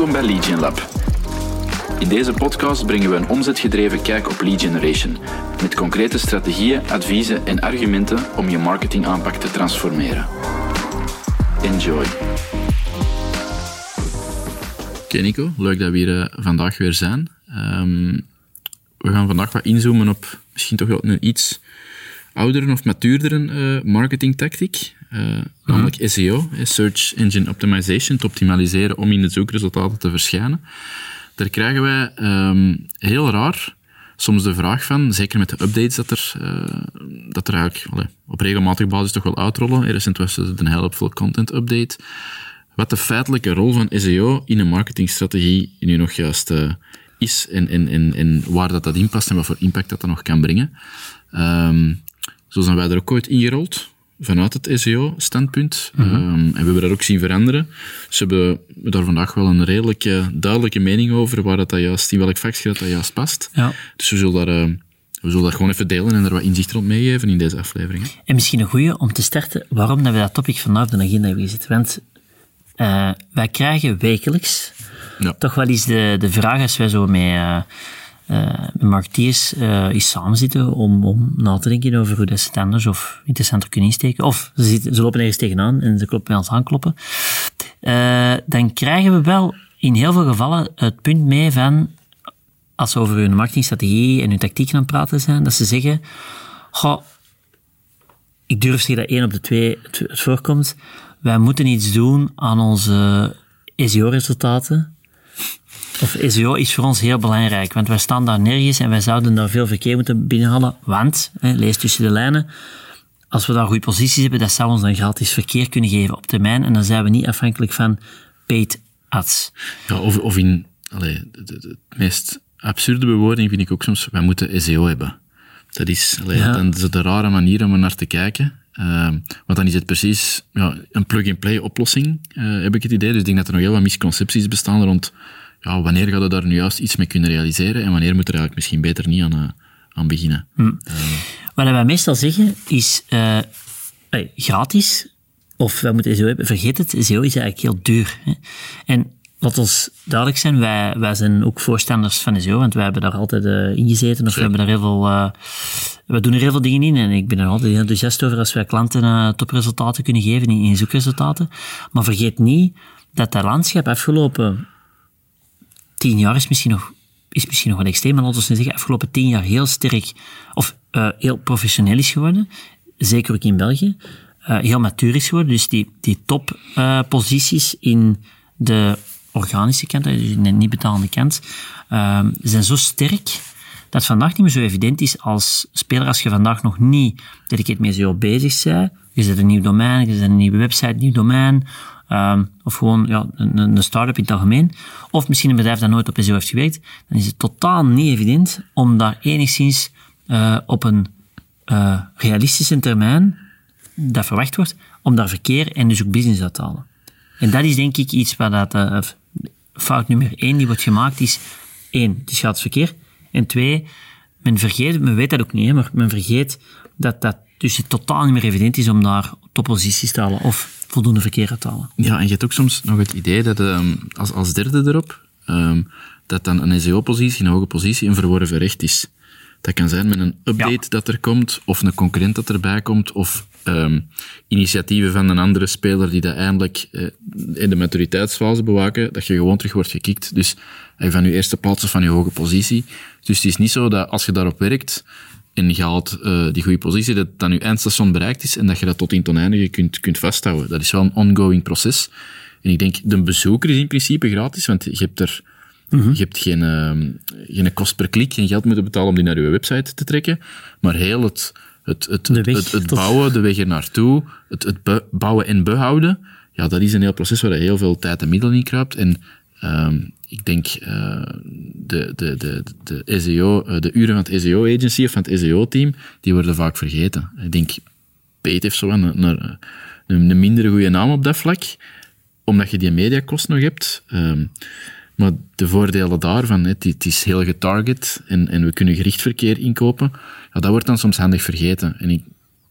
Welkom bij Lead Lab. In deze podcast brengen we een omzetgedreven kijk op lead generation, met concrete strategieën, adviezen en argumenten om je marketingaanpak te transformeren. Enjoy. Oké Nico, leuk dat we hier eh, vandaag weer zijn. Ehm, we gaan vandaag wat inzoomen op misschien toch wel een iets oudere of matuurdere uh, marketingtactiek. Uh, namelijk SEO, Search Engine Optimization, te optimaliseren om in de zoekresultaten te verschijnen. Daar krijgen wij um, heel raar soms de vraag van, zeker met de updates dat er, uh, dat er eigenlijk allee, op regelmatige basis toch wel uitrollen. Recent was het een helpful content update. Wat de feitelijke rol van SEO in een marketingstrategie nu nog juist uh, is en, en, en, en waar dat, dat in past en wat voor impact dat dat nog kan brengen. Um, zo zijn wij er ook ooit ingerold vanuit het SEO-standpunt. Mm en we hebben dat ook zien veranderen. Ze hebben daar vandaag wel een redelijk duidelijke mening over waar dat, juist, in welk vakje dat, dat juist past. Ja. Dus we zullen, daar, uh, we zullen dat gewoon even delen en er wat inzicht rond meegeven in deze aflevering. En misschien een goede om te starten, waarom dat we dat topic vanaf de agenda hebben gezet. Want uh, wij krijgen wekelijks ja. toch wel eens de, de vraag als wij zo mee uh, marketeers uh, eens samen zitten om, na te denken over hoe dat ze het anders of interessanter kunnen insteken. Of ze, zitten, ze lopen ergens tegenaan en ze kloppen bij ons aankloppen. Uh, dan krijgen we wel in heel veel gevallen het punt mee van, als ze over hun marketingstrategie en hun tactieken aan het praten zijn, dat ze zeggen, goh, ik durf zeggen dat één op de twee het voorkomt, wij moeten iets doen aan onze SEO-resultaten of SEO is voor ons heel belangrijk, want wij staan daar nergens en wij zouden daar veel verkeer moeten binnenhalen, want, hè, lees tussen de lijnen, als we daar goede posities hebben, dat zou ons dan gratis verkeer kunnen geven op termijn en dan zijn we niet afhankelijk van paid ads. Ja, of, of in, allee, de, de, de, meest absurde bewoording vind ik ook soms, wij moeten SEO hebben. Dat is, allee, ja. dan is het een rare manier om er naar te kijken. Uh, want dan is het precies ja, een plug-and-play oplossing, uh, heb ik het idee. Dus ik denk dat er nog heel wat misconcepties bestaan rond ja, wanneer gaat het daar nu juist iets mee kunnen realiseren en wanneer moet er eigenlijk misschien beter niet aan, uh, aan beginnen. Hm. Uh, Wat wij meestal zeggen is uh, hey, gratis, of wij moeten SEO hebben, vergeet het, SEO is eigenlijk heel duur. Hè. En laat ons duidelijk zijn, wij, wij zijn ook voorstanders van SEO, want wij hebben daar altijd in gezeten, of we hebben daar heel veel, we doen er heel veel dingen in, en ik ben er altijd heel enthousiast over als wij klanten topresultaten kunnen geven in, in zoekresultaten. Maar vergeet niet dat dat landschap afgelopen tien jaar is misschien nog, is misschien nog wat extreem, maar laten we zeggen, afgelopen tien jaar heel sterk, of uh, heel professioneel is geworden. Zeker ook in België. Uh, heel matuur is geworden. Dus die, die topposities uh, in de organische kant, dus in de niet betalende kant, zijn zo sterk dat vandaag niet meer zo evident is als speler als je vandaag nog niet dedicated met SEO bezig bent. Je zet een nieuw domein, je zet een nieuwe website, nieuw domein, Um, of gewoon ja, een, een start-up in het algemeen. Of misschien een bedrijf dat nooit op SEO heeft gewerkt. Dan is het totaal niet evident om daar enigszins uh, op een uh, realistische termijn, dat verwacht wordt, om daar verkeer en dus ook business uit te halen. En dat is denk ik iets waar dat, uh, fout nummer één die wordt gemaakt is, één, het is gratis verkeer. En twee, men vergeet, men weet dat ook niet, maar men vergeet dat dat dus het totaal niet meer evident is om daar topposities te halen of voldoende verkeer. Ja, en je hebt ook soms nog het idee dat um, als, als derde erop, um, dat dan een SEO-positie, een hoge positie, een verworven recht is. Dat kan zijn met een update ja. dat er komt, of een concurrent dat erbij komt, of um, initiatieven van een andere speler die dat eindelijk uh, in de maturiteitsfase bewaken, dat je gewoon terug wordt gekikt. Dus uh, van je eerste plaats of van je hoge positie. Dus het is niet zo dat als je daarop werkt, en je haalt uh, die goede positie, dat dan je eindstation bereikt is en dat je dat tot in oneindige kunt, kunt vasthouden. Dat is wel een ongoing proces. En ik denk, de bezoeker is in principe gratis, want je hebt er mm -hmm. je hebt geen, uh, geen kost per klik, geen geld moeten betalen om die naar je website te trekken, maar heel het, het, het, het, het, het bouwen, de weg er naartoe, het, het bouwen en behouden, ja, dat is een heel proces waar je heel veel tijd en middelen in kruipt. En um, ik denk uh, de, de, de, de SEO, uh, de uren van het SEO-agency of van het SEO-team, die worden vaak vergeten. Ik denk, Peet heeft zo een, een, een, minder goede naam op dat vlak, omdat je die mediakost nog hebt. Um, maar de voordelen daarvan, het, het is heel getarget en, en we kunnen gericht verkeer inkopen, ja, dat wordt dan soms handig vergeten. En ik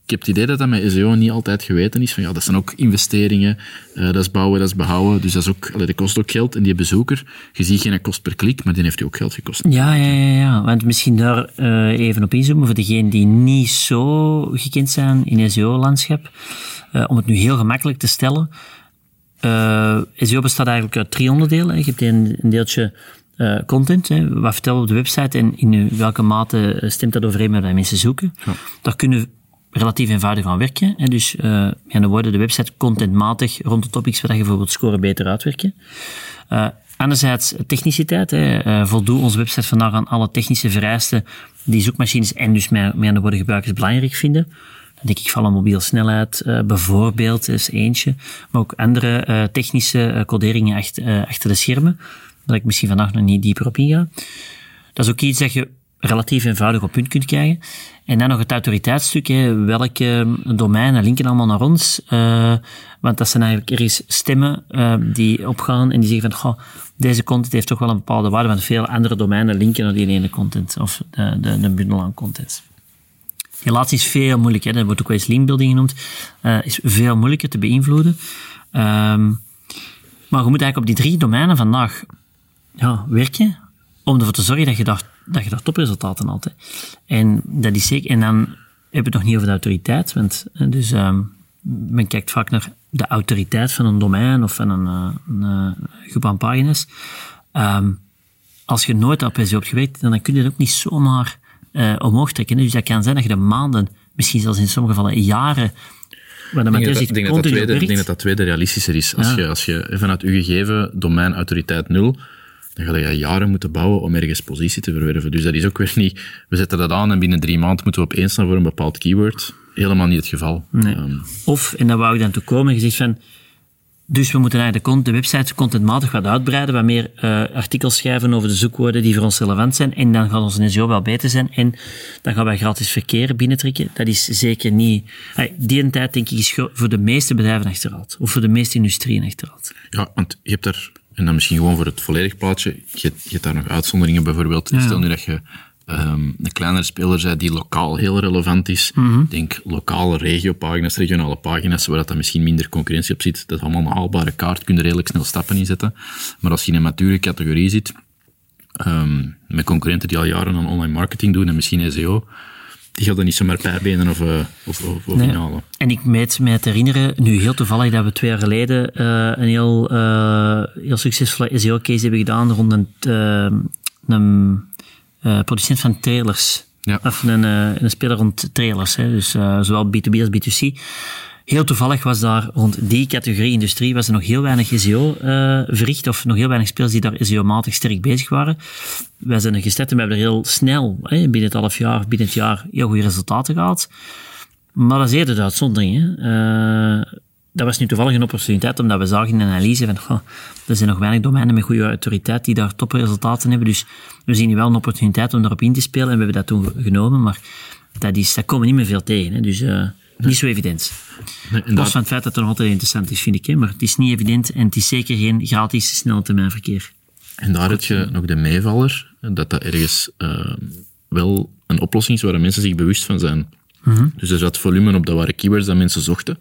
ik heb het idee dat dat met SEO niet altijd geweten is. Van, ja, dat zijn ook investeringen, uh, dat is bouwen, dat is behouden. Dus dat, is ook, allee, dat kost ook geld. En die bezoeker, je ziet geen kost per klik, maar die heeft u ook geld gekost. Ja, ja, ja, ja. want misschien daar uh, even op inzoomen voor degenen die niet zo gekend zijn in SEO-landschap. Uh, om het nu heel gemakkelijk te stellen. SEO bestaat eigenlijk uit drie onderdelen. Je hebt een, een deeltje uh, content. Hè. Wat vertellen we op de website en in welke mate stemt dat overeen met wat mensen zoeken. Ja. Daar kunnen relatief eenvoudig aan werken. Hè. Dus uh, en dan worden de website contentmatig rond de topics waar je bijvoorbeeld scoren beter uitwerken. Uh, anderzijds techniciteit. Hè. Uh, onze website vandaag aan alle technische vereisten die zoekmachines en dus aan de worden gebruikers belangrijk vinden. Dan denk ik van mobiele snelheid bijvoorbeeld, is eentje. Maar ook andere technische coderingen achter, achter de schermen. Daar ik misschien vandaag nog niet dieper op inga. Dat is ook iets dat je relatief eenvoudig op punt kunt krijgen. En dan nog het autoriteitsstuk, hè, welke domeinen linken allemaal naar ons. Uh, want dat zijn eigenlijk ergens stemmen uh, die opgaan en die zeggen van, goh, deze content heeft toch wel een bepaalde waarde, want veel andere domeinen linken naar die ene content, of de, de, de bundel aan content. Relatie is veel moeilijker, dat wordt ook wel eens linkbuilding genoemd, uh, is veel moeilijker te beïnvloeden. Um, maar je moet eigenlijk op die drie domeinen vandaag ja, werken om ervoor te zorgen dat je daar, dat je daar topresultaten haalt. En dat is zeker. En dan hebben we het nog niet over de autoriteit. Want, dus um, men kijkt vaak naar de autoriteit van een domein of van een, eh, een, een eh, groep aan pagina's. Um, als je nooit op SEO hebt gewerkt, dan kun je het ook niet zomaar uh, omhoog trekken. Dus dat kan zijn dat je de maanden, misschien zelfs in sommige gevallen jaren, maar denk dat, denk dat dat tweede, denk dat dat tweede realistischer is. Als, je, als je vanuit je gegeven domein autoriteit nul dan ga je jaren moeten bouwen om ergens positie te verwerven. Dus dat is ook weer niet, we zetten dat aan en binnen drie maanden moeten we opeens staan voor een bepaald keyword. Helemaal niet het geval. Nee. Um, of, en daar wou ik dan toe komen, je zegt van, dus we moeten eigenlijk de, de website contentmatig wat uitbreiden, wat meer uh, artikels schrijven over de zoekwoorden die voor ons relevant zijn, en dan gaat onze SEO wel beter zijn, en dan gaan wij gratis verkeer binnentrekken. Dat is zeker niet... Die tijd, denk ik, is voor de meeste bedrijven achterhaald. Of voor de meeste industrieën achterhaald. Ja, want je hebt daar en dan misschien gewoon voor het volledig plaatje. Je, je hebt daar nog uitzonderingen bijvoorbeeld. Ja. Stel nu dat je um, een kleinere speler bent die lokaal heel relevant is. Mm Denk lokale regiopagina's, regionale pagina's, waar dat misschien minder concurrentie op zit. Dat is allemaal een haalbare kaart, kun je redelijk snel stappen inzetten. Maar als je in een mature categorie zit, um, met concurrenten die al jaren aan online marketing doen en misschien SEO, die gaat er niet zomaar bijbenen of, uh, of, of, of nee. inhalen. En ik meet mij te herinneren, nu heel toevallig, dat we twee jaar geleden uh, een heel, uh, heel succesvolle SEO-case hebben gedaan rond een, een producent van trailers. Ja. Of een, een speler rond trailers, hè. dus zowel B2B als B2C. Heel toevallig was daar rond die categorie industrie was er nog heel weinig SEO uh, verricht, of nog heel weinig spelers die daar SEO-matig sterk bezig waren. Wij zijn er gestart en we hebben er heel snel, hè, binnen het half jaar, binnen het jaar, heel goede resultaten gehad. Maar dat is eerder de uitzondering. Hè. Uh, dat was nu toevallig een opportuniteit, omdat we zagen in de analyse van, er zijn nog weinig domeinen met goede autoriteit die daar topresultaten hebben. Dus we zien nu wel een opportuniteit om daarop in te spelen en we hebben dat toen genomen, maar dat, is, dat komen niet meer veel tegen. Hè. Dus uh, niet zo evident. Nee, Los van het feit dat het nog altijd interessant is, vind ik. Hè? Maar het is niet evident en het is zeker geen gratis sneltermijnverkeer. En daar heb je nog de meevaller, dat dat ergens uh, wel een oplossing is waar mensen zich bewust van zijn. Mm -hmm. Dus er zat volume op, dat waren keywords dat mensen zochten.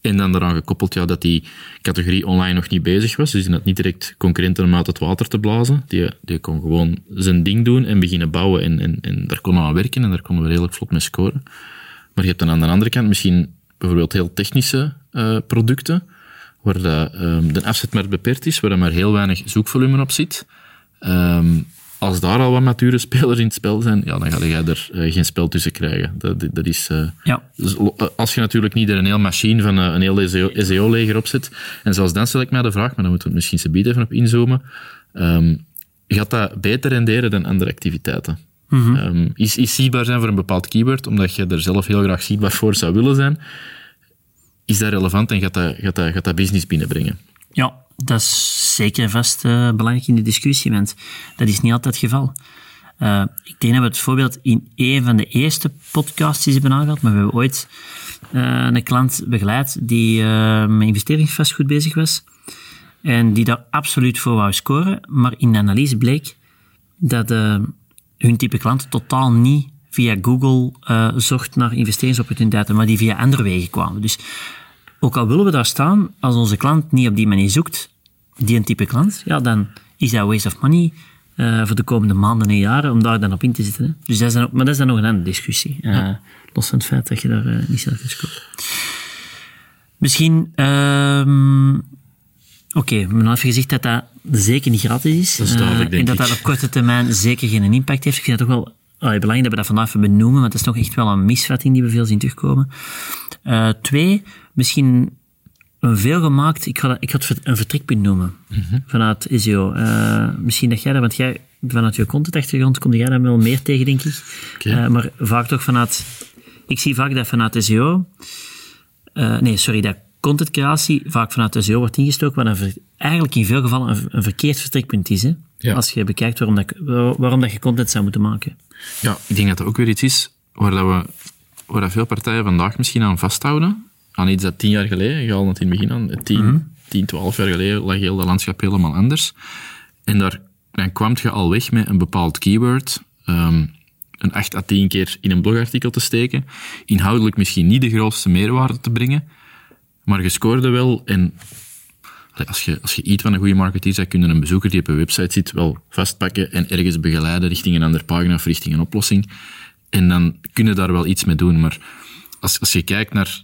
En dan daaraan gekoppeld ja, dat die categorie online nog niet bezig was. Dus die had niet direct concurrenten om uit het water te blazen. Die, die kon gewoon zijn ding doen en beginnen bouwen. En, en, en daar konden we aan werken en daar konden we redelijk vlot mee scoren. Maar je hebt dan aan de andere kant misschien bijvoorbeeld heel technische uh, producten, waar de, um, de afzetmarkt beperkt is, waar er maar heel weinig zoekvolume op zit. Um, als daar al wat mature spelers in het spel zijn, ja, dan ga je er uh, geen spel tussen krijgen. Dat, dat is, uh, ja. dus, als je natuurlijk niet er een heel machine van een heel SEO-leger op zet, en zelfs dan stel ik mij de vraag, maar dan moeten we misschien ze even op inzoomen, um, gaat dat beter renderen dan andere activiteiten? Mm -hmm. is, is zichtbaar zijn voor een bepaald keyword, omdat je er zelf heel graag zichtbaar voor zou willen zijn, is dat relevant en gaat dat, gaat dat, gaat dat business binnenbrengen? Ja, dat is zeker vast uh, belangrijk in de discussie, want dat is niet altijd het geval. Uh, ik denk dat we het voorbeeld in een van de eerste podcasts die ze hebben aangehaald, maar we hebben ooit uh, een klant begeleid die met investeringsvastgoed bezig was en die daar absoluut voor wou scoren, maar in de analyse bleek dat hun type klanten totaal niet via Google uh, zocht naar investeringsopportuniteiten, maar die via andere wegen kwamen. Dus ook al willen we daar staan, als onze klant niet op die manier zoekt, die een type klant, ja, dan is dat waste of money uh, voor de komende maanden en jaren om daar dan op in te zitten. Hè. Dus dat is dan, maar dat is dan nog een andere discussie. Uh, ja. Los van het feit dat je daar niet zelf is koopt. Misschien, um, oké, okay, we hebben even gezegd dat dat zeker niet gratis is. Dat is duidelijk, denk En dat dat op korte termijn zeker geen impact heeft. Ik vind het toch wel allee, belangrijk dat we dat vandaag even benoemen, want dat is toch echt wel een misvatting die we veel zien terugkomen. twee, misschien een veel gemaakt, ik ga, ik ga het een vertrekpunt noemen, mm -hmm. vanuit ISO. Uh, misschien dat jij dat, want jij, vanuit je contentachtergrond kom jij daar wel meer tegen, denk ik. Okay. Uh, maar vaak toch vanuit, ik zie vaak dat vanuit SEO, nee, sorry, dat contentcreatie vaak vanuit SEO wordt ingestoken, wat een, eigenlijk in veel gevallen een, een verkeerd vertrekpunt is. Hè? Ja. Als je bekijkt waarom, dat, waarom dat je content zou moeten maken. Ja, ik denk dat dat ook weer iets is waar, dat we, waar dat veel partijen vandaag misschien aan vasthouden aan iets dat tien jaar geleden, je haalde het in het begin aan, tien, mm -hmm. tien, twaalf jaar geleden lag heel dat landschap helemaal anders. En daar dan kwam je al weg met een bepaald keyword, um, een acht à tien keer in een blogartikel te steken, inhoudelijk misschien niet de grootste meerwaarde te brengen, maar je scoorde wel en als je, als je iets van een goede marketeer zou kunnen een bezoeker die op een website zit wel vastpakken en ergens begeleiden richting een andere pagina of richting een oplossing. En dan kunnen daar wel iets mee doen. Maar als, als je kijkt naar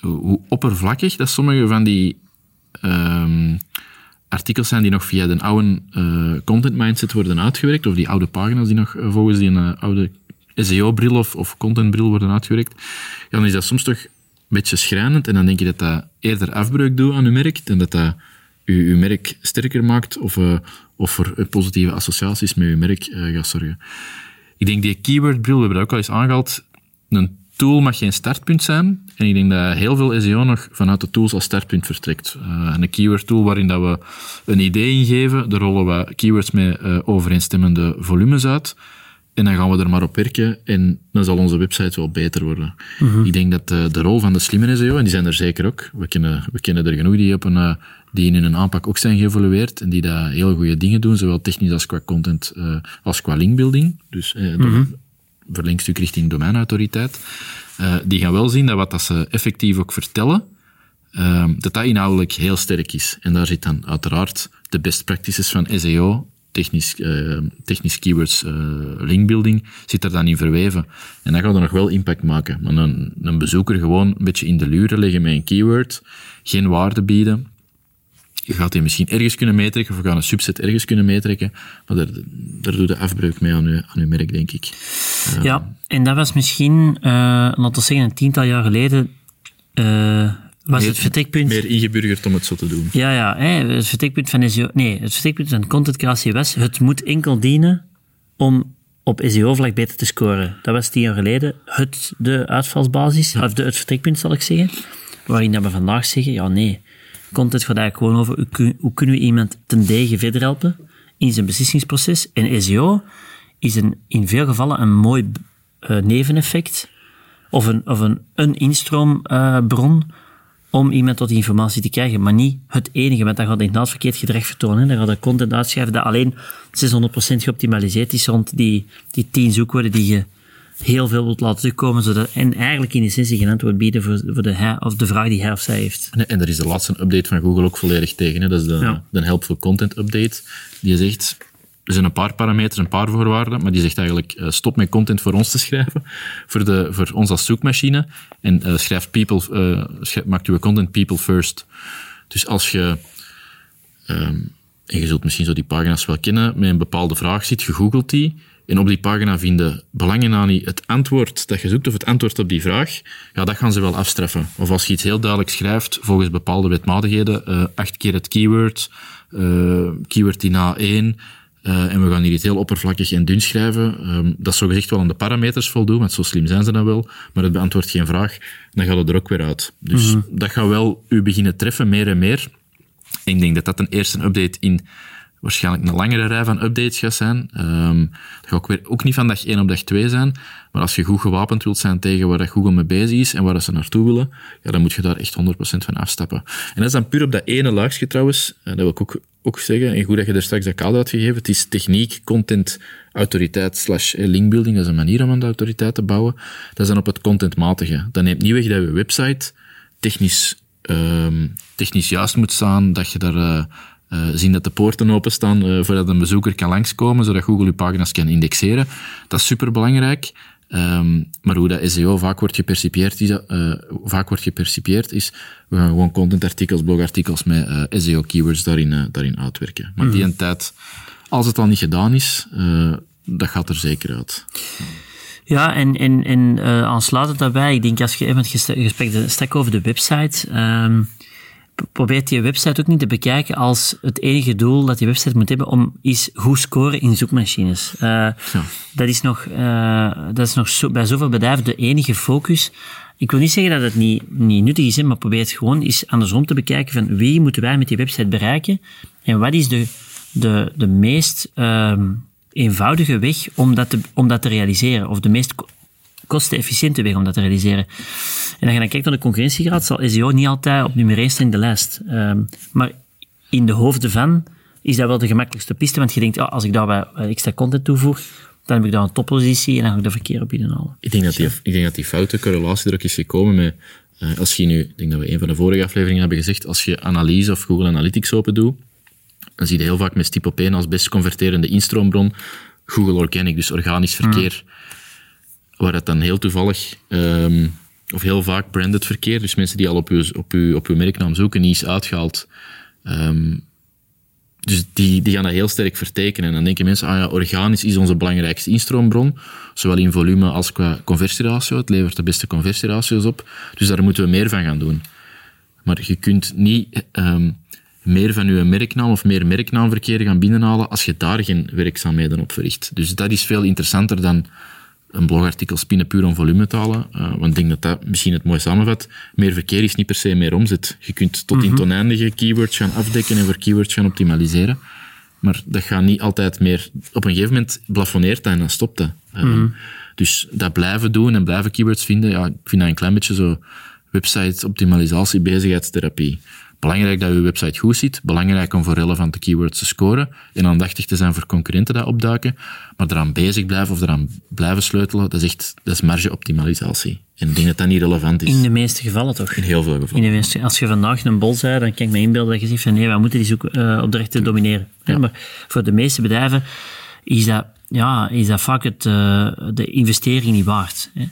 hoe oppervlakkig dat sommige van die um, artikels zijn die nog via de oude uh, content mindset worden uitgewerkt, of die oude pagina's die nog uh, volgens die uh, oude SEO-bril of, of contentbril worden uitgewerkt, dan is dat soms toch beetje schrijnend en dan denk je dat dat eerder afbreuk doet aan je merk dan dat dat je, merk sterker maakt of, of voor positieve associaties met je merk gaat zorgen. Ik denk die keywordbril, we hebben dat ook al eens aangehaald, een tool mag geen startpunt zijn. En ik denk dat heel veel SEO nog vanuit de tools als startpunt vertrekt. Uh, een keyword tool waarin dat we een idee ingeven, daar rollen we keywords uh, overeenstemmende volumes uit. En dan gaan we er maar op werken en dan zal onze website wel beter worden. -hmm. Ik denk dat uh, de rol van de slimme SEO, en die zijn er zeker ook, we kennen, we kennen er genoeg die, op een, die in een aanpak ook zijn geëvolueerd en die daar heel goede dingen doen, zowel technisch als qua content, als qua linkbuilding. Dus -hmm verlenkstuk richting domeinautoriteit, uh, die gaan wel zien dat wat dat ze effectief ook vertellen, uh, dat dat inhoudelijk heel sterk is. En daar zit dan uiteraard de best practices van SEO, technisch, uh, technisch keywords linkbuilding, zit er dan in verweven. En dat gaat er nog wel impact maken. Maar een, een bezoeker gewoon een beetje in de luren leggen met een keyword, geen waarde bieden, je gaat die misschien ergens kunnen meetrekken, of we gaan een subset ergens kunnen meetrekken, maar daar, daar doe de afbreuk mee aan je, aan uw merk, denk ik. Uh, ja, en dat was misschien, uh, laten we zeggen, een tiental jaar geleden, uh, was meer, het vertrekpunt... Meer ingeburgerd om het zo te doen. Ja, ja. Hè, het vertrekpunt van SEO... Nee, het vertrekpunt van contentcreatie was, het moet enkel dienen om op SEO-vlak beter te scoren. Dat was tien jaar geleden het, de uitvalsbasis, of de, het vertrekpunt, zal ik zeggen. Waarin dat we vandaag zeggen, ja, nee content gaat eigenlijk gewoon over hoe, kunnen we iemand ten dege verder helpen in zijn beslissingsproces. En SEO is een, in veel gevallen een mooi uh, neveneffect of een, of een, een instroombron uh, om iemand tot die informatie te krijgen, maar niet het enige, want dan gaat inderdaad verkeerd gedrag vertonen. Dan gaat er content uitschrijven dat alleen 600% geoptimaliseerd is rond die, die 10 zoekwoorden die je heel veel wilt laten terugkomen, zodat, en eigenlijk in essentie geen antwoord bieden voor, voor de, hij, of de vraag die hij of zij heeft. En, en er is de laatste update van Google ook volledig tegen. Hè? Dat is de, ja. de Helpful Content Update. Die zegt, er zijn een paar parameters, een paar voorwaarden, maar die zegt eigenlijk, uh, stop met content voor ons te schrijven, voor, de, voor ons als zoekmachine, en uh, schrijf people, schrijf, maakt uw content people first. Dus als je, um, en je zult misschien zo die pagina's wel kennen, met een bepaalde vraag zit, je googelt die, en op die pagina vinden belangen aan het antwoord dat je zoekt, of het antwoord op die vraag, ja, dat gaan ze wel afstraffen. Of als je iets heel duidelijk schrijft, volgens bepaalde wetmatigheden, acht keer het keyword, keyword in A1, uh, en we gaan hier iets heel oppervlakkig en dun schrijven, um, dat zo gezegd wel aan de parameters voldoen, want zo slim zijn ze dan wel, maar het beantwoordt geen vraag, dan gaat het er ook weer uit. Dus mm -hmm. dat gaat wel u beginnen treffen, meer en meer. En ik denk dat dat een eerste update in waarschijnlijk een langere rij van updates gaat zijn. Um, dat gaat ook, weer, ook niet van dag 1 op dag 2 zijn. Maar als je goed gewapend wilt zijn tegen waar dat Google mee bezig is en waar ze naartoe willen, ja, dan moet je daar echt 100% van afstappen. En dat is dan puur op dat ene laagje trouwens, en dat wil ik ook ook zeggen, en goed dat je er straks dat kader had gegeven, het is techniek, content, autoriteit slash linkbuilding, dat is een manier om aan de autoriteit te bouwen. Dat is dan op het contentmatige. Dat neemt niet weg dat je website technisch, ehm, technisch juist moet staan, dat je daar uh, zien dat de poorten openstaan uh, voordat een bezoeker kan langskomen, zodat Google je pagina's kan indexeren. Dat is superbelangrijk. Um, maar hoe dat SEO vaak wordt gepercipieerd is, uh, vaak wordt gepercipieerd is, we gaan gewoon contentartikels, blogartikels met uh, SEO-keywords daarin, uh, daarin uitwerken. Maar mm. die een tijd, als het al niet gedaan is, dat gaat er zeker uit. Ja, en, en, en aansluitend daarbij, ik denk als je even het gesprek stek over de website, um, probeert die website ook niet te bekijken als het enige doel dat die website moet hebben om is goed scoren in zoekmachines. Uh, ja. Dat is nog, uh, dat is nog zo, bij zoveel bedrijven de enige focus. Ik wil niet zeggen dat het niet, niet nuttig is, maar probeer het gewoon eens andersom te bekijken van wie moeten wij met die website bereiken en wat is de, de, de meest uh, eenvoudige weg om dat, te, om dat te realiseren, of de meest kostenefficiënte weg om dat te realiseren. En als je dan kijkt naar de concurrentiegraad, zal SEO niet altijd op nummer 1 staan in de lijst. Um, maar in de hoofden van is dat wel de gemakkelijkste piste, want je denkt, oh, als ik daar wat extra content toevoeg, dan heb ik daar een toppositie en dan ga ik de verkeer op binnenhalen. Ik denk dat die, ik denk dat die foute correlatie er ook is gekomen met, uh, als je nu, ik denk dat we een van de vorige afleveringen hebben gezegd, als je analyse of Google Analytics open doet, dan zie je heel vaak met stip op 1 als best converterende instroombron Google Organic, dus organisch verkeer. Mm waar het dan heel toevallig, um, of heel vaak branded verkeer, dus mensen die al op uw, op uw, op uw merknaam zoeken, niet is uitgehaald. Um, dus die, die gaan dat heel sterk vertekenen. En dan denken mensen, ah ja, organisch is onze belangrijkste instroombron, zowel in volume als qua conversieratio. Het levert de beste conversieratio's op. Dus daar moeten we meer van gaan doen. Maar je kunt niet um, meer van je merknaam of meer merknaamverkeer gaan binnenhalen als je daar geen werkzaamheden op verricht. Dus dat is veel interessanter dan een blogartikel spinnen puur om volume te halen. Uh, want ik denk dat dat misschien het mooi samenvat. Meer verkeer is niet per se meer omzet. Je kunt tot in mhm. oneindige keywords gaan afdekken en voor keywords gaan optimaliseren. Maar dat gaat niet altijd meer... Op een gegeven moment plafonneert dat en dan stopt dat. Uh, mm Dus dat blijven doen en blijven keywords vinden, ja, ik vind dat een klein beetje zo website optimalisatie, bezigheidstherapie. Belangrijk dat je website goed ziet. Belangrijk om voor relevante keywords te scoren. En aandachtig te zijn voor concurrenten die opduiken. Maar eraan bezig blijven of eraan blijven sleutelen, dat is echt dat is margeoptimalisatie. En ik denk dat dat niet relevant is. In de meeste gevallen toch? In heel veel gevallen. In de meeste, als je vandaag een bol zei, dan kan ik me inbeelden dat je zegt van nee, we moeten die zoekopdrachten uh, domineren. Ja. Maar voor de meeste bedrijven is dat, ja, is dat vaak het, uh, de investering niet waard. Hè.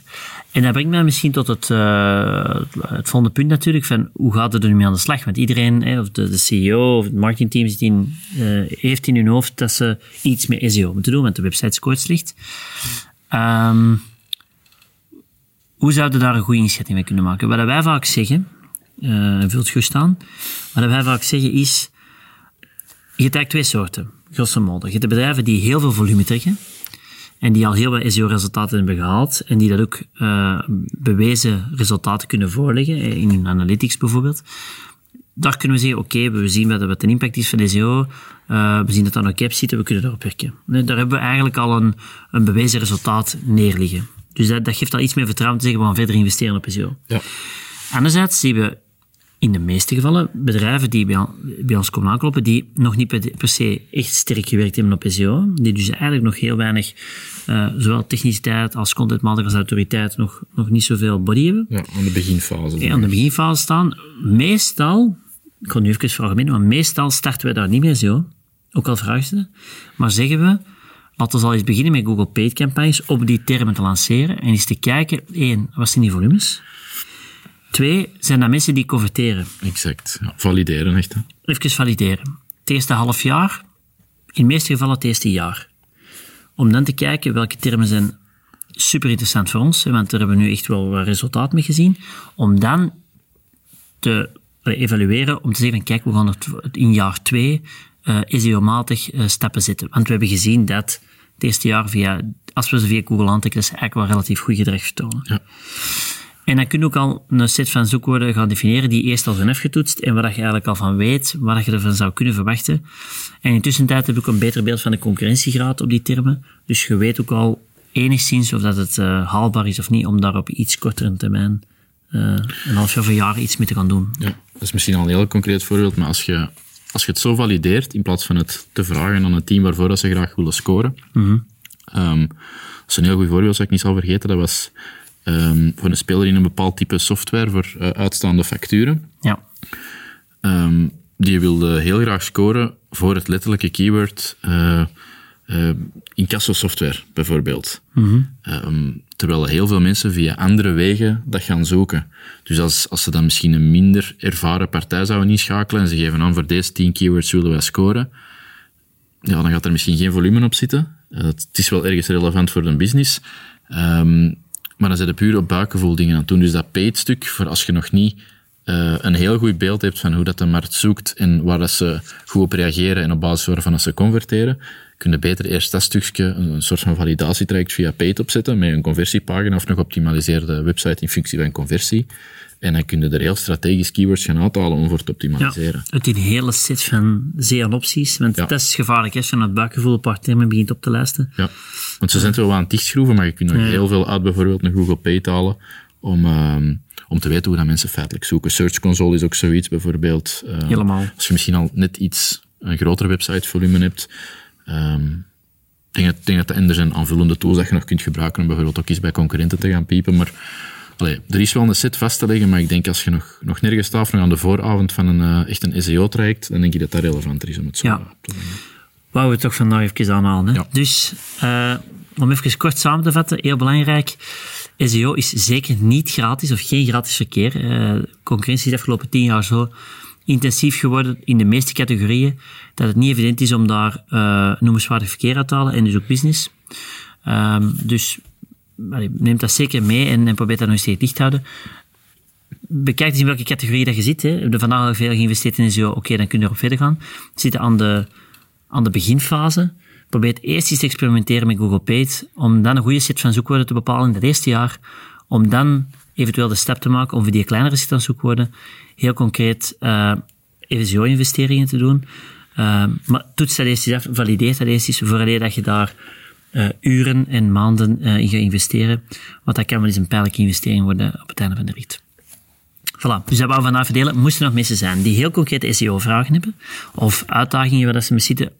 En dat brengt mij misschien tot het, uh, het volgende punt natuurlijk, van hoe gaat het er nu mee aan de slag? Want iedereen, of de, de, CEO of het marketingteam uh, heeft in hun hoofd dat ze iets met SEO moeten doen, want de website scoort slecht. Um, hoe zouden daar een goede inschatting mee kunnen maken? Wat wij vaak zeggen, uh, vult gerust aan, wat wij vaak zeggen is, je hebt twee soorten, grosso modo. Je hebt de bedrijven die heel veel volume trekken, en die al heel wat SEO-resultaten hebben gehaald en die dat ook uh, bewezen resultaten kunnen voorleggen, eh, in hun analytics bijvoorbeeld. Daar kunnen we zeggen, oké, okay, we zien wat, wat de impact is van SEO, uh, we zien dat er nog caps zitten, we kunnen daarop werken. Nee, daar hebben we eigenlijk al een, een bewezen resultaat neerliggen. Dus dat, dat geeft al iets meer vertrouwen te zeggen, we gaan verder investeren op SEO. Ja. Anderzijds zien we in de meeste gevallen bedrijven die bij, ons komen aankloppen, die nog niet per se echt sterk gewerkt hebben op SEO, die dus eigenlijk nog heel weinig, uh, zowel techniciteit als contentmarketing als autoriteit, nog, nog niet zoveel body hebben. Ja, aan de beginfase. Ja, aan de beginfase staan. Meestal, ik ga nu even vragen maar meestal starten we daar niet mee SEO, ook al vragen ze, maar zeggen we, laten we al eens beginnen met Google Paid campagnes op die termen te lanceren en eens te kijken, één, wat zijn die volumes? Twee, zijn dat mensen die converteren. Exact. Ja, valideren echt. Hè? Even valideren. Het eerste half jaar, in de meeste gevallen het eerste jaar. Om dan te kijken welke termen zijn super interessant voor ons, want daar hebben we nu echt wel wat resultaat mee gezien. Om dan te evalueren, om te zeggen, kijk, we gaan het in jaar twee uh, SEO-matig uh, stappen zetten. Want we hebben gezien dat het eerste jaar via, als we ze via Google aantrekken, dat eigenlijk wel relatief goed gedrag vertonen. Ja. En dan kun je ook al een set van zoekwoorden gaan definiëren die eerst al zijn afgetoetst en waar je eigenlijk al van weet, wat je ervan zou kunnen verwachten. En intussen heb ik ook een beter beeld van de concurrentiegraad op die termen. Dus je weet ook al enigszins of dat het uh, haalbaar is of niet om daar op iets kortere termijn, uh, een half jaar of een jaar, iets mee te gaan doen. Ja, dat is misschien al een heel concreet voorbeeld, maar als je als je het zo valideert, in plaats van het te vragen aan een team waarvoor dat ze graag willen scoren. Ehm, dat is een heel goed voorbeeld dat ik niet zal vergeten. Dat was ehm, voor een speler in een bepaald type software voor eh, uitstaande facturen. Ja. Ehm, die wilde heel graag scoren voor het letterlijke keyword uh, uh, incasso-software, bijvoorbeeld. Ehm, terwijl heel veel mensen via andere wegen dat gaan zoeken. Dus als, als ze dan misschien een minder ervaren partij zouden inschakelen en ze geven aan voor deze 10 keywords willen wij scoren, ja, dan gaat er misschien geen volume op zitten. Uh, het is wel ergens relevant voor de business. Um, maar dan zijn het puur op buikgevoel dingen aan doen. Dus dat paid stuk, voor als je nog niet uh, een heel goed beeld hebt van hoe dat de markt zoekt en waar dat ze goed op reageren en op basis waarvan ze converteren, kun je beter eerst dat stukje, een soort van validatietraject via paid opzetten met een conversiepagina of nog optimaliseerde website in functie van conversie. En dan kun je er heel strategisch keywords gaan uithalen om voor te optimaliseren. Ja, het een hele set van zeer opties. Want ja. het is gevaarlijk als je aan het buikgevoel een paar termen begint op te lijsten. Ja, want ze zijn er wel aan het dichtschroeven, maar je kunt nog heel veel uit bijvoorbeeld een Google Pay halen om, um, om te weten hoe dat mensen feitelijk zoeken. Search Console is ook zoiets bijvoorbeeld. Uh, Helemaal. Als je misschien al net iets, een groter websitevolume hebt, um, denk dat, denk dat er zijn aanvullende tools dat je nog kunt gebruiken om bijvoorbeeld ook eens bij concurrenten te gaan piepen, maar allee, er is wel een set vast te leggen, maar ik denk als je nog, nog nergens staat, nog aan de vooravond van een, uh, echt een SEO-traject, dan denk ik dat dat relevanter is om het zo ja. te doen. Wou we toch vandaag even aanhalen. Hè? Ja. Dus, uh, om even kort samen te vatten, heel belangrijk, SEO is zeker niet gratis of geen gratis verkeer. Uh, concurrentie is de afgelopen tien jaar zo intensief geworden in de meeste categorieën, dat het niet evident is om daar uh, noemenswaardig verkeer uit te halen en dus ook business. Um, dus neem dat zeker mee en, probeer dat nog eens tegen dicht te houden. Bekijk eens in welke categorie dat je zit. Hè. Heb je vandaag al veel geïnvesteerd in SEO? Oké, dan kun je erop verder gaan. Zitten aan de, aan de beginfase. Probeer eerst eens te experimenteren met Google Paid, om dan een goede set van zoekwoorden te bepalen in het eerste jaar, om dan eventueel de stap te maken om voor die kleinere set van zoekwoorden heel concreet uh, SEO-investeringen te doen. Uh, maar toets dat eerst eens af, valideer dat eerst eens, dat je daar uh, uren en maanden uh, in gaat investeren. Want dat kan wel eens een pijnlijke investering worden op het einde van de rit. Voilà, dus dat wou we vandaag verdelen. Moesten nog mensen zijn die heel concrete SEO-vragen hebben, of uitdagingen waar ze mee zitten,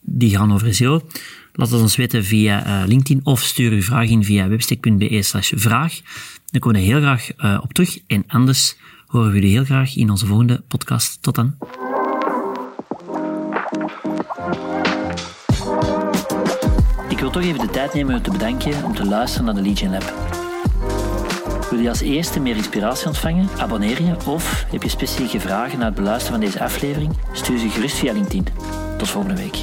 die gaan over SEO. Laat het ons weten via uh, LinkedIn of stuur uw vraag in via webstick.be slash vraag. Dan komen we heel graag op terug. En anders horen we jullie heel graag in onze volgende podcast. Tot dan. Ik wil toch even de tijd nemen om te bedanken om te luisteren naar de Legion Lab. Wil je als eerste meer inspiratie ontvangen? Abonneer je of heb je specifieke vragen na het beluisteren van deze aflevering? Stuur ze gerust via LinkedIn. Tot volgende week.